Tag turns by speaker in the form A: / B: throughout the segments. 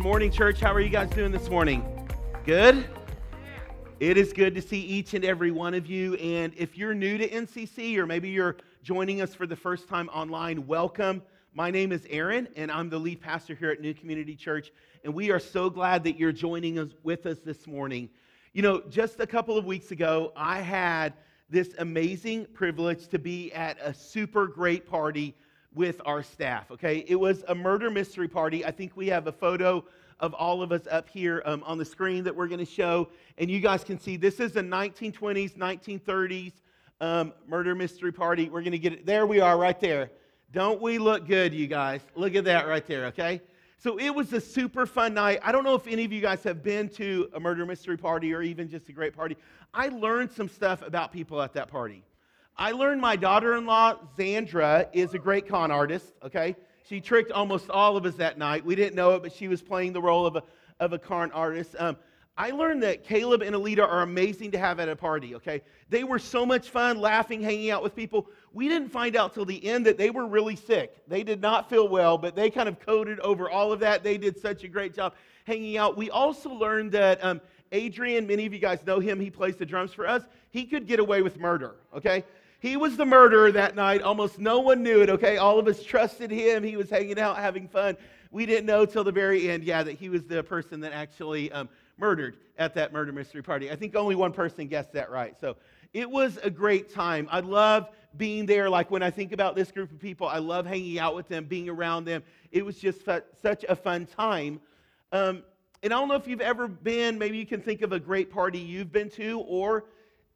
A: good morning, church. How are you guys doing this morning? Good? It is good to see each and every one of you. And if you're new to NCC or maybe you're joining us for the first time online, welcome. My name is Aaron, and I'm the lead pastor here at New Community Church. And we are so glad that you're joining us with us this morning. You know, just a couple of weeks ago, I had this amazing privilege to be at a super great party with our staff, okay? It was a murder mystery party. I think we have a photo of all of us up here um, on the screen that we're going to show. And you guys can see this is a 1920s, 1930s um, murder mystery party. We're going to get it. There we are, right there. Don't we look good, you guys? Look at that right there, okay? So it was a super fun night. I don't know if any of you guys have been to a murder mystery party or even just a great party. I learned some stuff about people at that party. I learned my daughter in law, Zandra, is a great con artist, okay? She tricked almost all of us that night. We didn't know it, but she was playing the role of a, of a con artist. Um, I learned that Caleb and Alita are amazing to have at a party, okay? They were so much fun, laughing, hanging out with people. We didn't find out till the end that they were really sick. They did not feel well, but they kind of coded over all of that. They did such a great job hanging out. We also learned that um, Adrian, many of you guys know him, he plays the drums for us. He could get away with murder, okay? He was the murderer that night. Almost no one knew it, okay? All of us trusted him. He was hanging out, having fun. We didn't know till the very end, yeah, that he was the person that actually um, murdered at that murder mystery party. I think only one person guessed that right. So it was a great time. I love being there. Like when I think about this group of people, I love hanging out with them, being around them. It was just such a fun time. Um, and I don't know if you've ever been, maybe you can think of a great party you've been to, or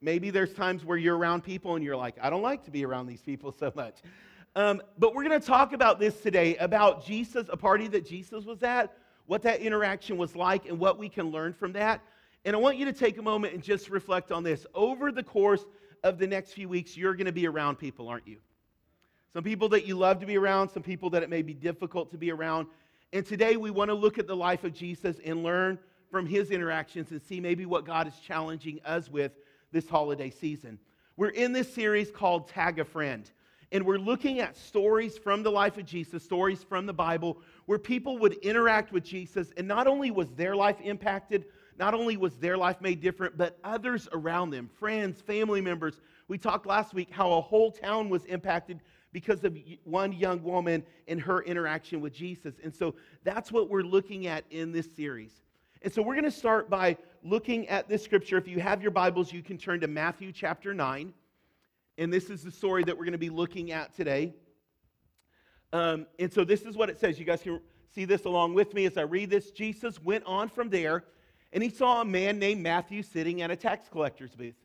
A: Maybe there's times where you're around people and you're like, I don't like to be around these people so much. Um, but we're going to talk about this today about Jesus, a party that Jesus was at, what that interaction was like, and what we can learn from that. And I want you to take a moment and just reflect on this. Over the course of the next few weeks, you're going to be around people, aren't you? Some people that you love to be around, some people that it may be difficult to be around. And today we want to look at the life of Jesus and learn from his interactions and see maybe what God is challenging us with this holiday season. We're in this series called Tag a Friend, and we're looking at stories from the life of Jesus, stories from the Bible, where people would interact with Jesus, and not only was their life impacted, not only was their life made different, but others around them, friends, family members. We talked last week how a whole town was impacted because of one young woman and her interaction with Jesus. And so that's what we're looking at in this series. And so we're going to start by looking at this scripture. If you have your Bibles, you can turn to Matthew chapter 9. And this is the story that we're going to be looking at today. Um, and so this is what it says. You guys can see this along with me as I read this. Jesus went on from there, and he saw a man named Matthew sitting at a tax collector's booth.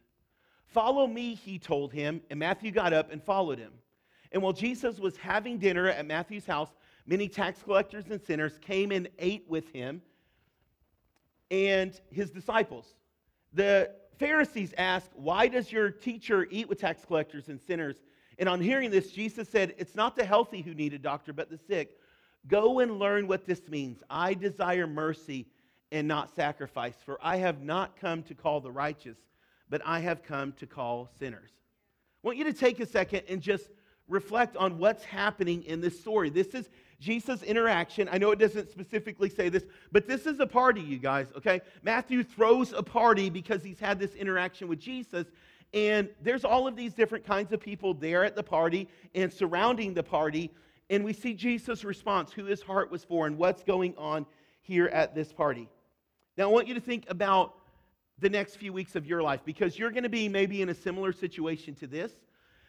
A: Follow me, he told him, and Matthew got up and followed him. And while Jesus was having dinner at Matthew's house, many tax collectors and sinners came and ate with him and his disciples. The Pharisees asked, Why does your teacher eat with tax collectors and sinners? And on hearing this, Jesus said, It's not the healthy who need a doctor, but the sick. Go and learn what this means. I desire mercy and not sacrifice, for I have not come to call the righteous, but I have come to call sinners. I want you to take a second and just reflect on what's happening in this story. This is Jesus' interaction. I know it doesn't specifically say this, but this is a party, you guys, okay? Matthew throws a party because he's had this interaction with Jesus. And there's all of these different kinds of people there at the party and surrounding the party. And we see Jesus' response, who his heart was for, and what's going on here at this party. Now, I want you to think about the next few weeks of your life because you're going to be maybe in a similar situation to this.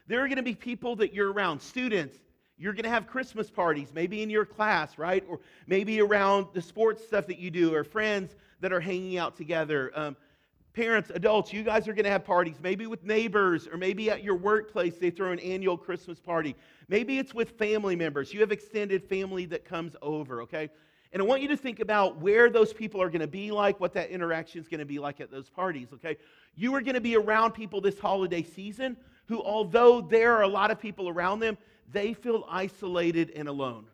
A: There are going to be people that you're around, students, you're going to have Christmas parties, maybe in your class, right? Or maybe around the sports stuff that you do, or friends that are hanging out together. Um, parents, adults, you guys are going to have parties, maybe with neighbors, or maybe at your workplace, they throw an annual Christmas party. Maybe it's with family members. You have extended family that comes over, okay? And I want you to think about where those people are going to be like, what that interaction is going to be like at those parties, okay? You are going to be around people this holiday season who, although there are a lot of people around them, they feel isolated and alone.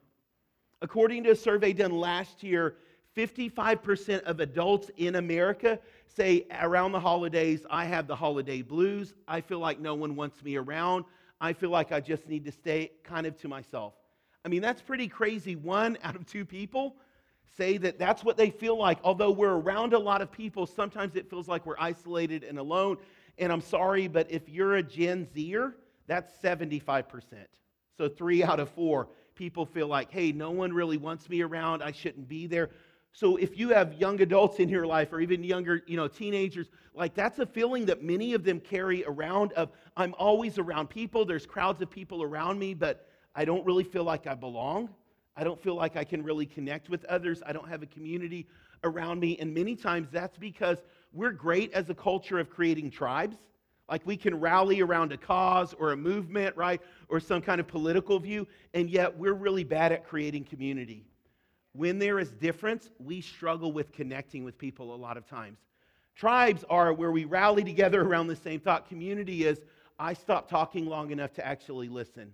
A: According to a survey done last year, 55% of adults in America say around the holidays, I have the holiday blues. I feel like no one wants me around. I feel like I just need to stay kind of to myself. I mean, that's pretty crazy. One out of two people say that that's what they feel like. Although we're around a lot of people, sometimes it feels like we're isolated and alone. And I'm sorry, but if you're a Gen Zer, that's 75%. So three out of four people feel like, hey, no one really wants me around. I shouldn't be there. So if you have young adults in your life or even younger, you know, teenagers, like that's a feeling that many of them carry around of I'm always around people, there's crowds of people around me, but I don't really feel like I belong. I don't feel like I can really connect with others. I don't have a community around me. And many times that's because we're great as a culture of creating tribes. Like we can rally around a cause or a movement, right? Or some kind of political view, and yet we're really bad at creating community. When there is difference, we struggle with connecting with people a lot of times. Tribes are where we rally together around the same thought. Community is I stop talking long enough to actually listen.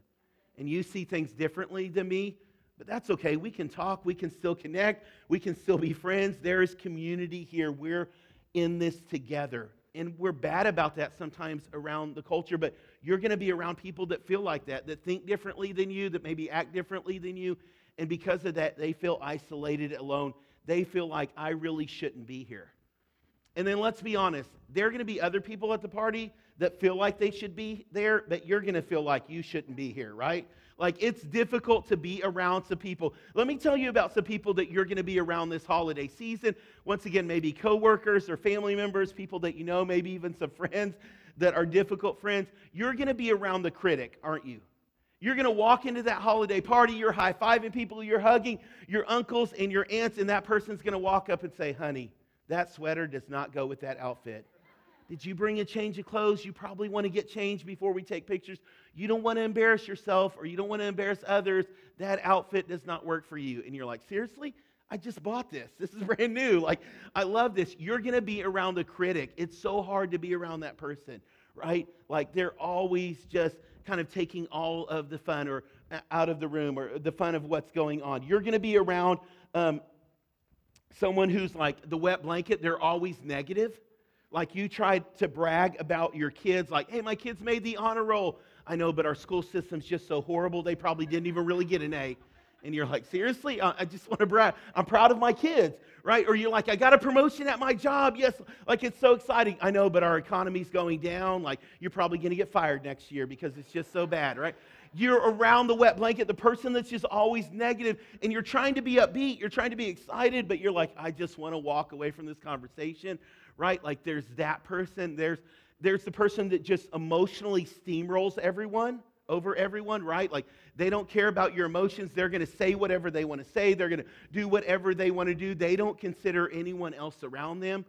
A: And you see things differently than me, but that's okay. We can talk, we can still connect, we can still be friends. There is community here. We're in this together. And we're bad about that sometimes around the culture, but you're going to be around people that feel like that, that think differently than you, that maybe act differently than you, and because of that, they feel isolated, alone. They feel like I really shouldn't be here. And then let's be honest, there are going to be other people at the party that feel like they should be there, but you're going to feel like you shouldn't be here, right? Like it's difficult to be around some people. Let me tell you about some people that you're going to be around this holiday season. Once again, maybe coworkers or family members, people that you know, maybe even some friends that are difficult friends. You're going to be around the critic, aren't you? You're going to walk into that holiday party, you're high fiving people, you're hugging your uncles and your aunts, and that person's going to walk up and say, Honey, that sweater does not go with that outfit. Did you bring a change of clothes? You probably want to get changed before we take pictures. You don't want to embarrass yourself or you don't want to embarrass others. That outfit does not work for you. And you're like, Seriously? I just bought this. This is brand new. Like, I love this. You're going to be around the critic. It's so hard to be around that person, right? Like, they're always just kind of taking all of the fun or uh, out of the room or the fun of what's going on. You're going to be around um, someone who's like the wet blanket, they're always negative. Like you tried to brag about your kids, like, hey, my kids made the honor roll. I know, but our school system's just so horrible, they probably didn't even really get an A. And you're like, seriously? Uh, I just want to brag. I'm proud of my kids, right? Or you're like, I got a promotion at my job. Yes, like it's so exciting. I know, but our economy's going down. Like you're probably going to get fired next year because it's just so bad, right? You're around the wet blanket, the person that's just always negative, and you're trying to be upbeat. You're trying to be excited, but you're like, I just want to walk away from this conversation, right? Like there's that person. There's there's the person that just emotionally steamrolls everyone over everyone, right? Like they don't care about your emotions. They're going to say whatever they want to say. They're going to do whatever they want to do. They don't consider anyone else around them.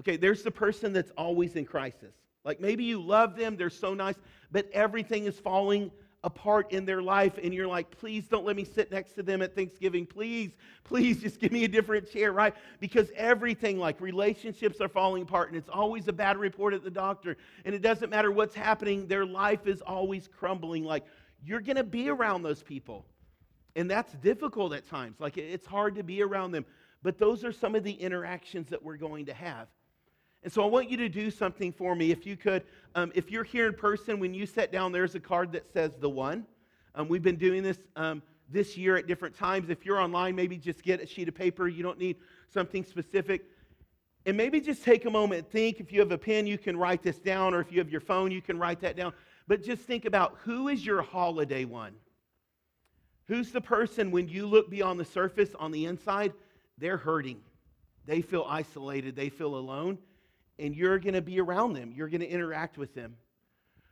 A: Okay, there's the person that's always in crisis. Like maybe you love them, they're so nice, but everything is falling apart in their life and you're like, please don't let me sit next to them at Thanksgiving. Please, please just give me a different chair, right? Because everything, like relationships are falling apart and it's always a bad report at the doctor. And it doesn't matter what's happening, their life is always crumbling. Like you're going to be around those people. And that's difficult at times. Like it's hard to be around them. But those are some of the interactions that we're going to have. And so I want you to do something for me. If you could, um, if you're here in person, when you sit down, there's a card that says the one. Um, we've been doing this um, this year at different times. If you're online, maybe just get a sheet of paper. You don't need something specific. And maybe just take a moment, think. If you have a pen, you can write this down, or if you have your phone, you can write that down. But just think about who is your holiday one? Who's the person when you look beyond the surface on the inside, they're hurting. They feel isolated, they feel alone and you're going to be around them. You're going to interact with them.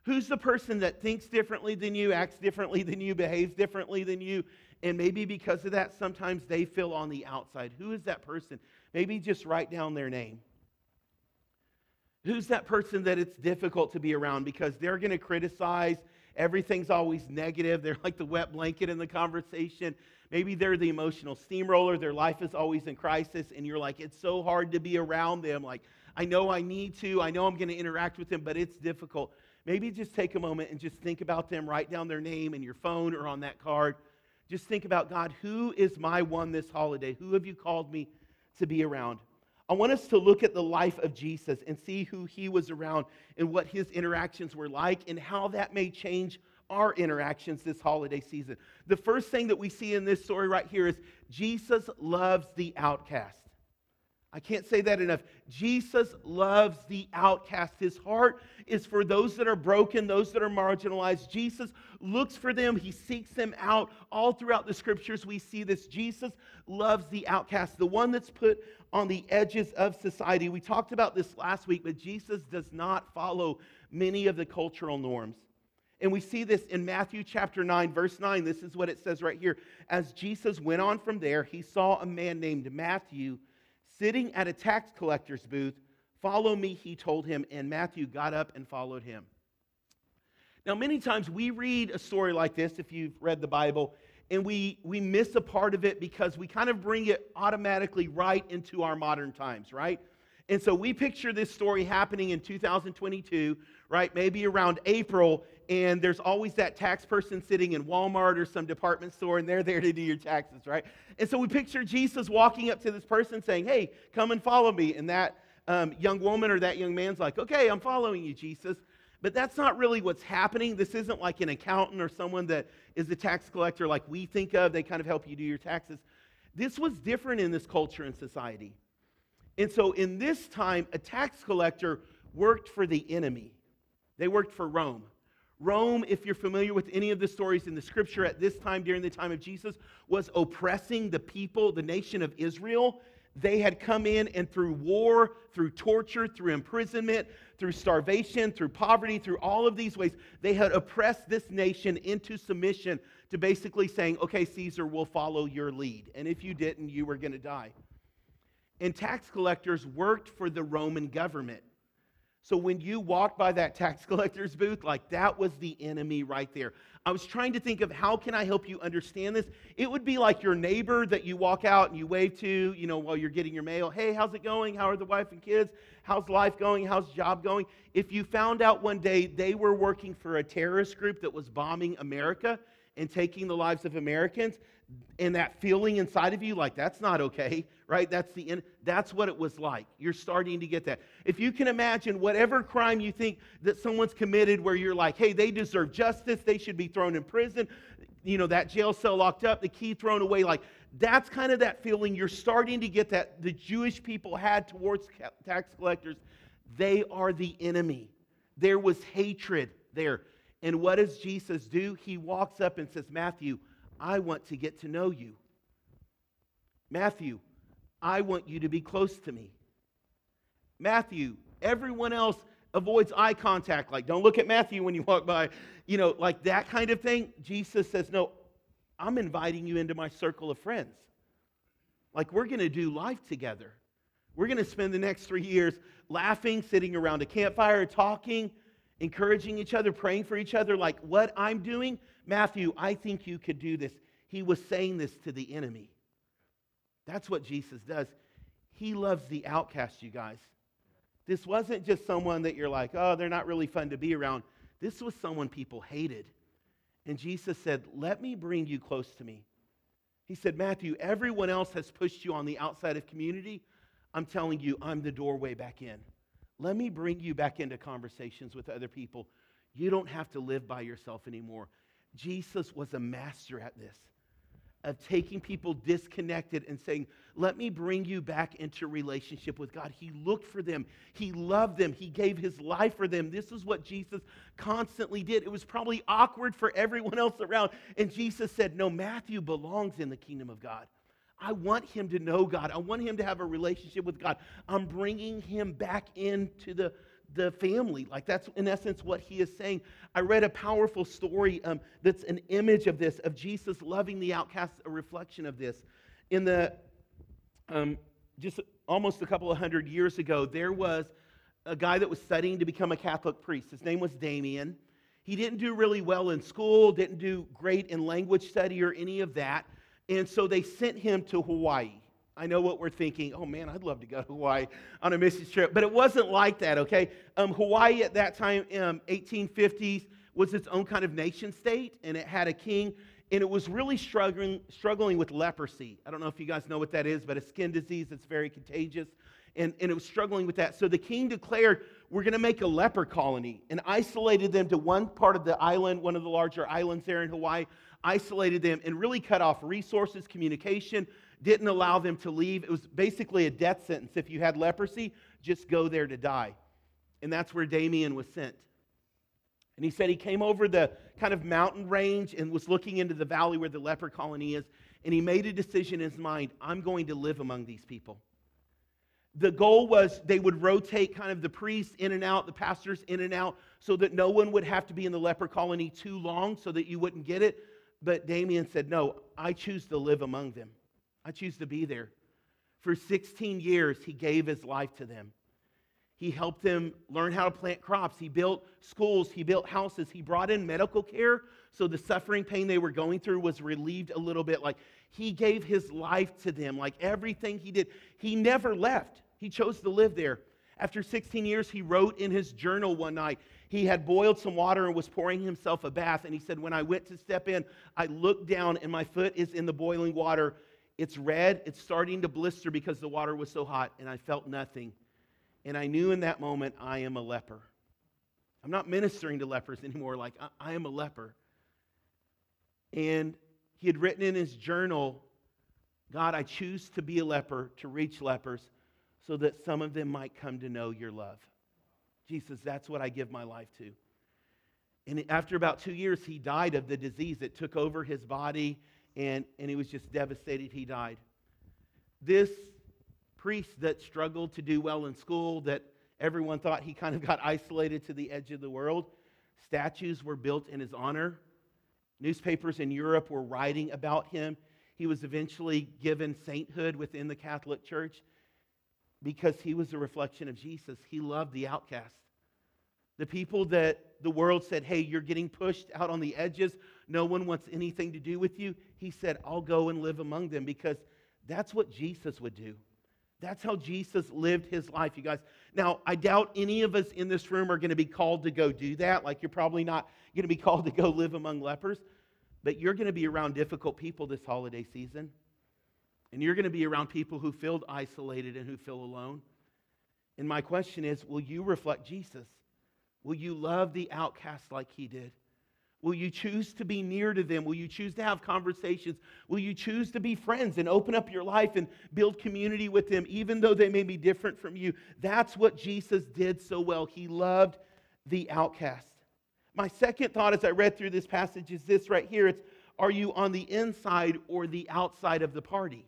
A: Who's the person that thinks differently than you, acts differently than you, behaves differently than you, and maybe because of that, sometimes they feel on the outside? Who is that person? Maybe just write down their name. Who's that person that it's difficult to be around because they're going to criticize? Everything's always negative. They're like the wet blanket in the conversation. Maybe they're the emotional steamroller. Their life is always in crisis, and you're like, it's so hard to be around them. Like, I know I need to. I know I'm going to interact with them, but it's difficult. Maybe just take a moment and just think about them. Write down their name in your phone or on that card. Just think about God, who is my one this holiday? Who have you called me to be around? I want us to look at the life of Jesus and see who he was around and what his interactions were like and how that may change our interactions this holiday season. The first thing that we see in this story right here is Jesus loves the outcast. I can't say that enough. Jesus loves the outcast. His heart is for those that are broken, those that are marginalized. Jesus looks for them, he seeks them out. All throughout the scriptures, we see this. Jesus loves the outcast, the one that's put on the edges of society. We talked about this last week, but Jesus does not follow many of the cultural norms. And we see this in Matthew chapter 9, verse 9. This is what it says right here. As Jesus went on from there, he saw a man named Matthew sitting at a tax collector's booth. Follow me, he told him, and Matthew got up and followed him. Now, many times we read a story like this, if you've read the Bible, and we, we miss a part of it because we kind of bring it automatically right into our modern times, right? And so we picture this story happening in 2022, right? Maybe around April, and there's always that tax person sitting in Walmart or some department store, and they're there to do your taxes, right? And so we picture Jesus walking up to this person saying, Hey, come and follow me. And that um, young woman or that young man's like, Okay, I'm following you, Jesus. But that's not really what's happening. This isn't like an accountant or someone that is a tax collector like we think of. They kind of help you do your taxes. This was different in this culture and society. And so in this time, a tax collector worked for the enemy, they worked for Rome. Rome, if you're familiar with any of the stories in the scripture at this time, during the time of Jesus, was oppressing the people, the nation of Israel. They had come in and through war, through torture, through imprisonment, through starvation, through poverty, through all of these ways, they had oppressed this nation into submission to basically saying, okay, Caesar, we'll follow your lead. And if you didn't, you were going to die. And tax collectors worked for the Roman government. So when you walked by that tax collector's booth, like that was the enemy right there. I was trying to think of how can I help you understand this? It would be like your neighbor that you walk out and you wave to, you know, while you're getting your mail. Hey, how's it going? How are the wife and kids? How's life going? How's job going? If you found out one day they were working for a terrorist group that was bombing America and taking the lives of Americans, and that feeling inside of you like that's not okay right? That's the end that's what it was like. You're starting to get that. If you can imagine whatever crime you think that someone's committed where you're like hey they deserve justice they should be thrown in prison you know that jail cell locked up the key thrown away like that's kind of that feeling. You're starting to get that the jewish people had towards tax collectors. They are the enemy. There was hatred there. And what does jesus do? He walks up and says matthew I want to get to know you. Matthew, I want you to be close to me. Matthew, everyone else avoids eye contact. Like, don't look at Matthew when you walk by. You know, like that kind of thing. Jesus says, No, I'm inviting you into my circle of friends. Like, we're going to do life together. We're going to spend the next three years laughing, sitting around a campfire, talking, encouraging each other, praying for each other. Like, what I'm doing, Matthew, I think you could do this. He was saying this to the enemy. That's what Jesus does. He loves the outcast, you guys. This wasn't just someone that you're like, oh, they're not really fun to be around. This was someone people hated. And Jesus said, Let me bring you close to me. He said, Matthew, everyone else has pushed you on the outside of community. I'm telling you, I'm the doorway back in. Let me bring you back into conversations with other people. You don't have to live by yourself anymore. Jesus was a master at this, of taking people disconnected and saying, Let me bring you back into relationship with God. He looked for them, He loved them, He gave His life for them. This is what Jesus constantly did. It was probably awkward for everyone else around. And Jesus said, No, Matthew belongs in the kingdom of God. I want him to know God. I want him to have a relationship with God. I'm bringing him back into the the family. Like that's in essence what he is saying. I read a powerful story um, that's an image of this, of Jesus loving the outcasts, a reflection of this. In the um, just almost a couple of hundred years ago, there was a guy that was studying to become a Catholic priest. His name was Damien. He didn't do really well in school, didn't do great in language study or any of that. And so they sent him to Hawaii. I know what we're thinking. Oh man, I'd love to go to Hawaii on a missions trip. But it wasn't like that, okay? Um, Hawaii at that time, um, 1850s, was its own kind of nation state, and it had a king, and it was really struggling, struggling with leprosy. I don't know if you guys know what that is, but a skin disease that's very contagious. and, and it was struggling with that. So the king declared, We're going to make a leper colony and isolated them to one part of the island, one of the larger islands there in Hawaii, isolated them and really cut off resources, communication, didn't allow them to leave. It was basically a death sentence. If you had leprosy, just go there to die. And that's where Damien was sent. And he said he came over the kind of mountain range and was looking into the valley where the leper colony is. And he made a decision in his mind I'm going to live among these people. The goal was they would rotate kind of the priests in and out, the pastors in and out, so that no one would have to be in the leper colony too long so that you wouldn't get it. But Damien said, No, I choose to live among them. I choose to be there. For 16 years, he gave his life to them. He helped them learn how to plant crops. He built schools. He built houses. He brought in medical care so the suffering pain they were going through was relieved a little bit. Like he gave his life to them, like everything he did. He never left, he chose to live there. After 16 years, he wrote in his journal one night, he had boiled some water and was pouring himself a bath. And he said, When I went to step in, I looked down and my foot is in the boiling water. It's red, it's starting to blister because the water was so hot, and I felt nothing. And I knew in that moment, I am a leper. I'm not ministering to lepers anymore, like, I, I am a leper. And he had written in his journal, God, I choose to be a leper, to reach lepers, so that some of them might come to know your love. Jesus, that's what I give my life to. And after about two years, he died of the disease that took over his body, and, and he was just devastated. He died. This priest that struggled to do well in school, that everyone thought he kind of got isolated to the edge of the world, statues were built in his honor. Newspapers in Europe were writing about him. He was eventually given sainthood within the Catholic Church because he was a reflection of Jesus. He loved the outcast. The people that the world said, hey, you're getting pushed out on the edges. No one wants anything to do with you. He said, I'll go and live among them because that's what Jesus would do. That's how Jesus lived his life, you guys. Now, I doubt any of us in this room are going to be called to go do that. Like, you're probably not going to be called to go live among lepers, but you're going to be around difficult people this holiday season. And you're going to be around people who feel isolated and who feel alone. And my question is will you reflect Jesus? Will you love the outcast like he did? Will you choose to be near to them? Will you choose to have conversations? Will you choose to be friends and open up your life and build community with them, even though they may be different from you? That's what Jesus did so well. He loved the outcast. My second thought as I read through this passage is this right here it's are you on the inside or the outside of the party?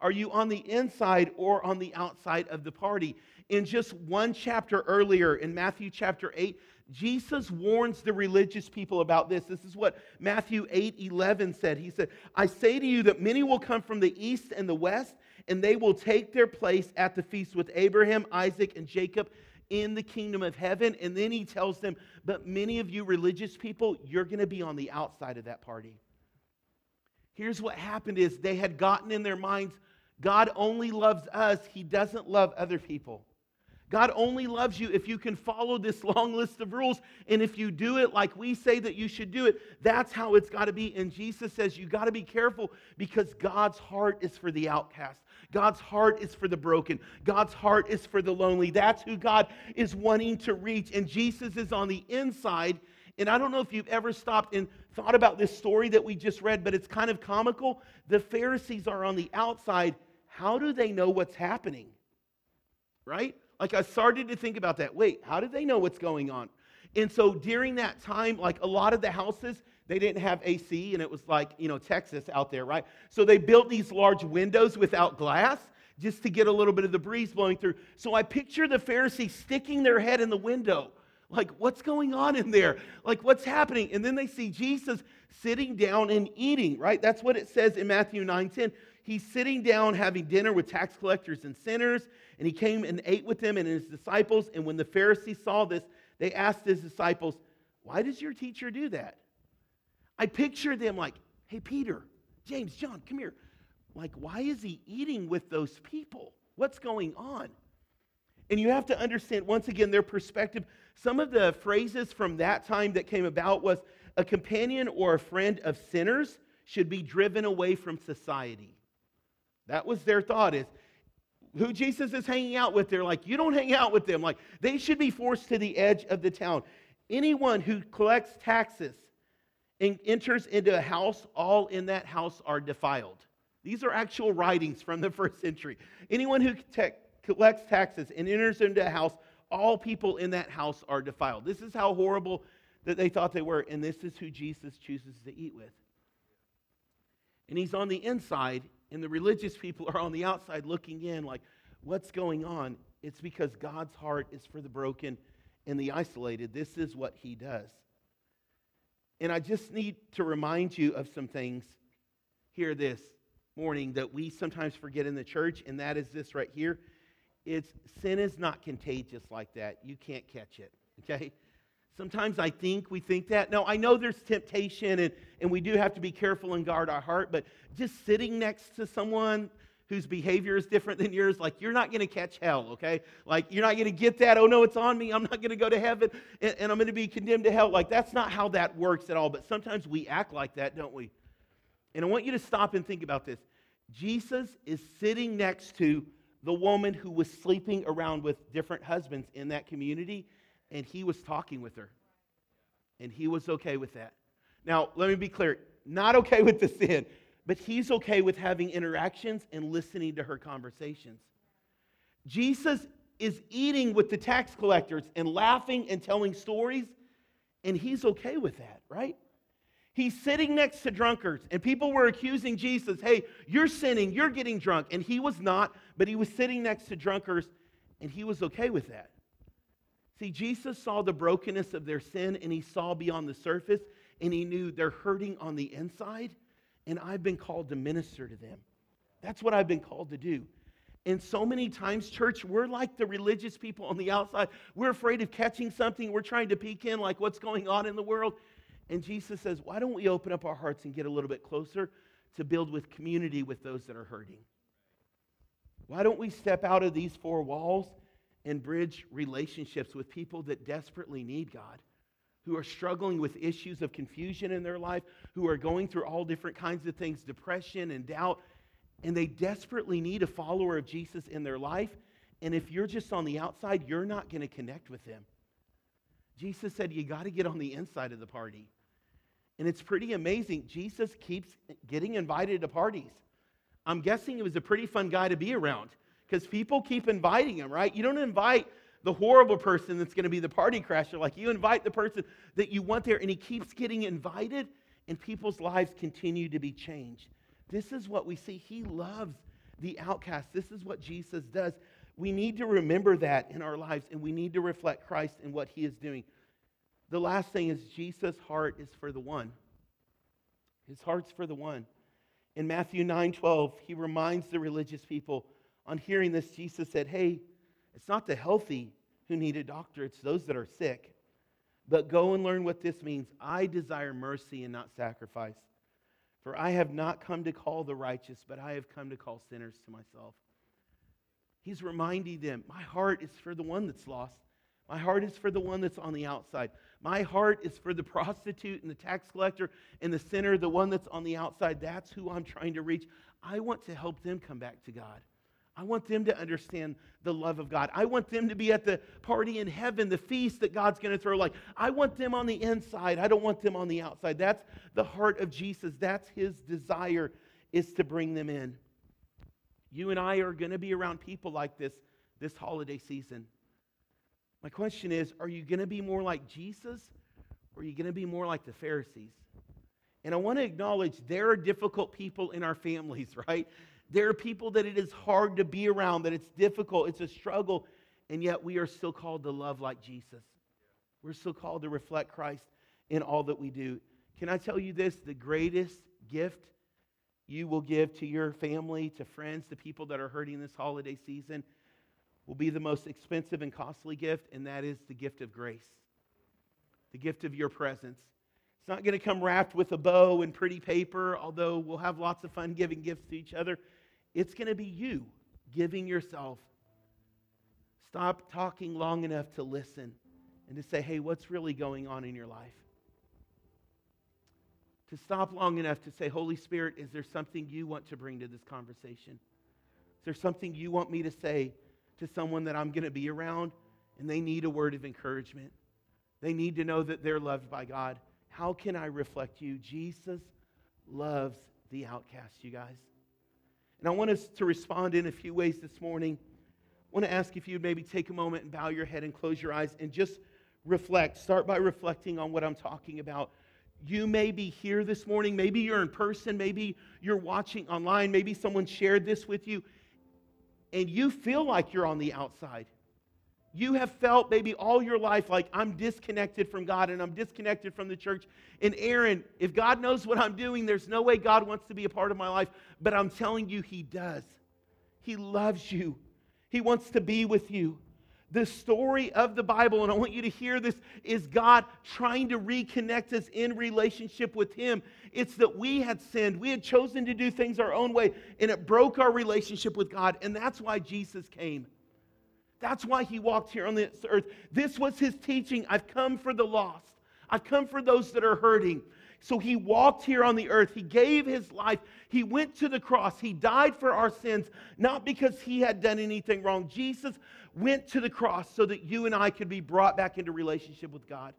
A: Are you on the inside or on the outside of the party? In just one chapter earlier, in Matthew chapter 8, Jesus warns the religious people about this. This is what Matthew 8 11 said. He said, I say to you that many will come from the east and the west, and they will take their place at the feast with Abraham, Isaac, and Jacob in the kingdom of heaven. And then he tells them, But many of you religious people, you're going to be on the outside of that party. Here's what happened is they had gotten in their minds, God only loves us, he doesn't love other people. God only loves you if you can follow this long list of rules. And if you do it like we say that you should do it, that's how it's got to be. And Jesus says you got to be careful because God's heart is for the outcast. God's heart is for the broken. God's heart is for the lonely. That's who God is wanting to reach. And Jesus is on the inside. And I don't know if you've ever stopped and thought about this story that we just read, but it's kind of comical. The Pharisees are on the outside. How do they know what's happening? Right? Like I started to think about that. Wait, how did they know what's going on? And so during that time, like a lot of the houses, they didn't have AC and it was like, you know, Texas out there, right? So they built these large windows without glass just to get a little bit of the breeze blowing through. So I picture the Pharisees sticking their head in the window. Like, what's going on in there? Like, what's happening? And then they see Jesus sitting down and eating, right? That's what it says in Matthew 9 10. He's sitting down having dinner with tax collectors and sinners. And he came and ate with them and his disciples. And when the Pharisees saw this, they asked his disciples, Why does your teacher do that? I picture them like, Hey, Peter, James, John, come here. Like, why is he eating with those people? What's going on? And you have to understand, once again, their perspective. Some of the phrases from that time that came about was a companion or a friend of sinners should be driven away from society. That was their thought is who Jesus is hanging out with, they're like, you don't hang out with them. Like, they should be forced to the edge of the town. Anyone who collects taxes and enters into a house, all in that house are defiled. These are actual writings from the first century. Anyone who te- collects taxes and enters into a house, all people in that house are defiled. This is how horrible that they thought they were, and this is who Jesus chooses to eat with. And he's on the inside, and the religious people are on the outside looking in, like, what's going on? It's because God's heart is for the broken and the isolated. This is what he does. And I just need to remind you of some things here this morning that we sometimes forget in the church, and that is this right here. It's sin is not contagious like that. You can't catch it. Okay? Sometimes I think we think that. No, I know there's temptation and, and we do have to be careful and guard our heart, but just sitting next to someone whose behavior is different than yours, like you're not going to catch hell, okay? Like you're not going to get that, oh no, it's on me, I'm not going to go to heaven and, and I'm going to be condemned to hell. Like that's not how that works at all, but sometimes we act like that, don't we? And I want you to stop and think about this. Jesus is sitting next to the woman who was sleeping around with different husbands in that community and he was talking with her. And he was okay with that. Now, let me be clear not okay with the sin, but he's okay with having interactions and listening to her conversations. Jesus is eating with the tax collectors and laughing and telling stories, and he's okay with that, right? He's sitting next to drunkards, and people were accusing Jesus, hey, you're sinning, you're getting drunk. And he was not, but he was sitting next to drunkards, and he was okay with that. See, Jesus saw the brokenness of their sin and he saw beyond the surface and he knew they're hurting on the inside and I've been called to minister to them. That's what I've been called to do. And so many times, church, we're like the religious people on the outside. We're afraid of catching something. We're trying to peek in, like what's going on in the world. And Jesus says, why don't we open up our hearts and get a little bit closer to build with community with those that are hurting? Why don't we step out of these four walls and bridge relationships with people that desperately need God, who are struggling with issues of confusion in their life, who are going through all different kinds of things, depression and doubt, and they desperately need a follower of Jesus in their life. And if you're just on the outside, you're not going to connect with them. Jesus said, You got to get on the inside of the party. And it's pretty amazing. Jesus keeps getting invited to parties. I'm guessing he was a pretty fun guy to be around because people keep inviting him, right? You don't invite the horrible person that's going to be the party crasher. Like you invite the person that you want there, and he keeps getting invited, and people's lives continue to be changed. This is what we see. He loves the outcast. This is what Jesus does. We need to remember that in our lives, and we need to reflect Christ and what he is doing. The last thing is Jesus' heart is for the one. His heart's for the one. In Matthew 9 12, he reminds the religious people on hearing this, Jesus said, Hey, it's not the healthy who need a doctor, it's those that are sick. But go and learn what this means. I desire mercy and not sacrifice. For I have not come to call the righteous, but I have come to call sinners to myself. He's reminding them, My heart is for the one that's lost. My heart is for the one that's on the outside. My heart is for the prostitute and the tax collector and the sinner, the one that's on the outside. That's who I'm trying to reach. I want to help them come back to God. I want them to understand the love of God. I want them to be at the party in heaven, the feast that God's going to throw. Like, I want them on the inside. I don't want them on the outside. That's the heart of Jesus. That's his desire is to bring them in. You and I are going to be around people like this this holiday season. My question is, are you going to be more like Jesus or are you going to be more like the Pharisees? And I want to acknowledge there are difficult people in our families, right? There are people that it is hard to be around, that it's difficult, it's a struggle, and yet we are still called to love like Jesus. We're still called to reflect Christ in all that we do. Can I tell you this? The greatest gift you will give to your family, to friends, to people that are hurting this holiday season will be the most expensive and costly gift, and that is the gift of grace, the gift of your presence. It's not going to come wrapped with a bow and pretty paper, although we'll have lots of fun giving gifts to each other. It's going to be you giving yourself. Stop talking long enough to listen and to say, hey, what's really going on in your life? To stop long enough to say, Holy Spirit, is there something you want to bring to this conversation? Is there something you want me to say to someone that I'm going to be around and they need a word of encouragement? They need to know that they're loved by God. How can I reflect you? Jesus loves the outcast, you guys. And I want us to respond in a few ways this morning. I want to ask if you'd maybe take a moment and bow your head and close your eyes and just reflect. Start by reflecting on what I'm talking about. You may be here this morning. Maybe you're in person. Maybe you're watching online. Maybe someone shared this with you. And you feel like you're on the outside. You have felt maybe all your life like I'm disconnected from God and I'm disconnected from the church. And Aaron, if God knows what I'm doing, there's no way God wants to be a part of my life. But I'm telling you, He does. He loves you, He wants to be with you. The story of the Bible, and I want you to hear this, is God trying to reconnect us in relationship with Him. It's that we had sinned. We had chosen to do things our own way, and it broke our relationship with God. And that's why Jesus came. That's why he walked here on this earth. This was his teaching. I've come for the lost, I've come for those that are hurting. So he walked here on the earth. He gave his life. He went to the cross. He died for our sins, not because he had done anything wrong. Jesus went to the cross so that you and I could be brought back into relationship with God.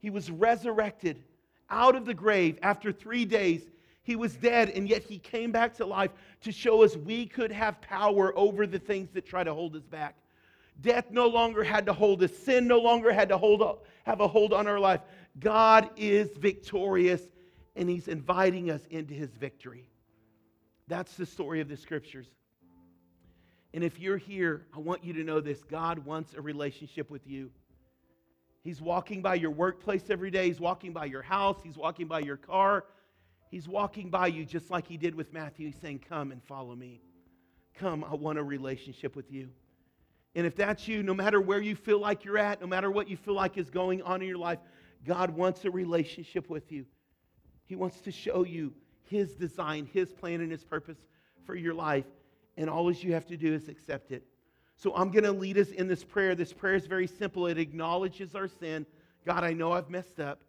A: He was resurrected out of the grave after three days. He was dead, and yet he came back to life to show us we could have power over the things that try to hold us back. Death no longer had to hold us, sin no longer had to hold, up, have a hold on our life. God is victorious, and he's inviting us into his victory. That's the story of the scriptures. And if you're here, I want you to know this God wants a relationship with you. He's walking by your workplace every day, He's walking by your house, He's walking by your car. He's walking by you just like he did with Matthew. He's saying, Come and follow me. Come, I want a relationship with you. And if that's you, no matter where you feel like you're at, no matter what you feel like is going on in your life, God wants a relationship with you. He wants to show you His design, His plan, and His purpose for your life. And all you have to do is accept it. So I'm going to lead us in this prayer. This prayer is very simple. It acknowledges our sin. God, I know I've messed up.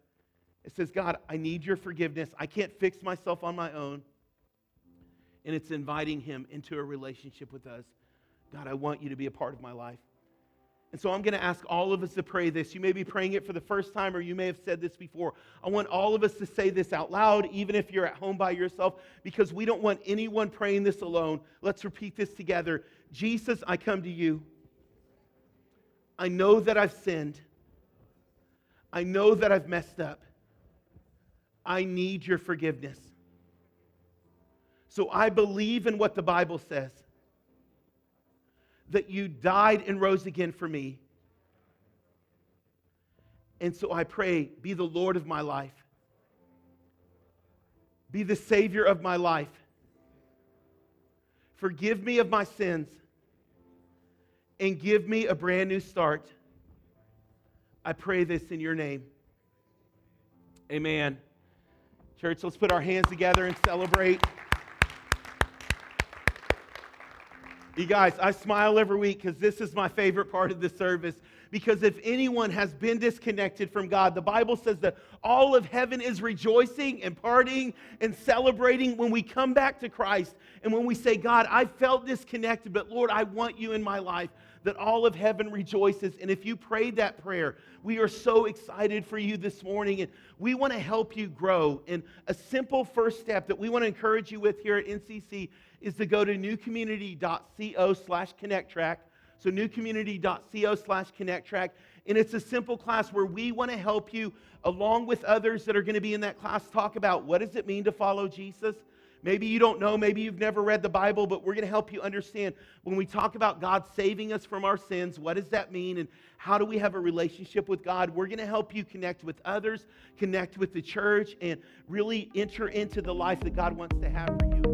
A: It says, God, I need your forgiveness. I can't fix myself on my own. And it's inviting him into a relationship with us. God, I want you to be a part of my life. And so I'm going to ask all of us to pray this. You may be praying it for the first time, or you may have said this before. I want all of us to say this out loud, even if you're at home by yourself, because we don't want anyone praying this alone. Let's repeat this together Jesus, I come to you. I know that I've sinned. I know that I've messed up. I need your forgiveness. So I believe in what the Bible says that you died and rose again for me. And so I pray, be the Lord of my life, be the Savior of my life. Forgive me of my sins and give me a brand new start. I pray this in your name. Amen. Church, let's put our hands together and celebrate. You guys, I smile every week because this is my favorite part of the service. Because if anyone has been disconnected from God, the Bible says that all of heaven is rejoicing and partying and celebrating when we come back to Christ and when we say, God, I felt disconnected, but Lord, I want you in my life that all of heaven rejoices. And if you prayed that prayer, we are so excited for you this morning. And we want to help you grow. And a simple first step that we want to encourage you with here at NCC is to go to newcommunity.co slash connect track. So newcommunity.co slash connect track. And it's a simple class where we want to help you, along with others that are going to be in that class, talk about what does it mean to follow Jesus? Maybe you don't know, maybe you've never read the Bible, but we're going to help you understand when we talk about God saving us from our sins, what does that mean and how do we have a relationship with God? We're going to help you connect with others, connect with the church, and really enter into the life that God wants to have for you.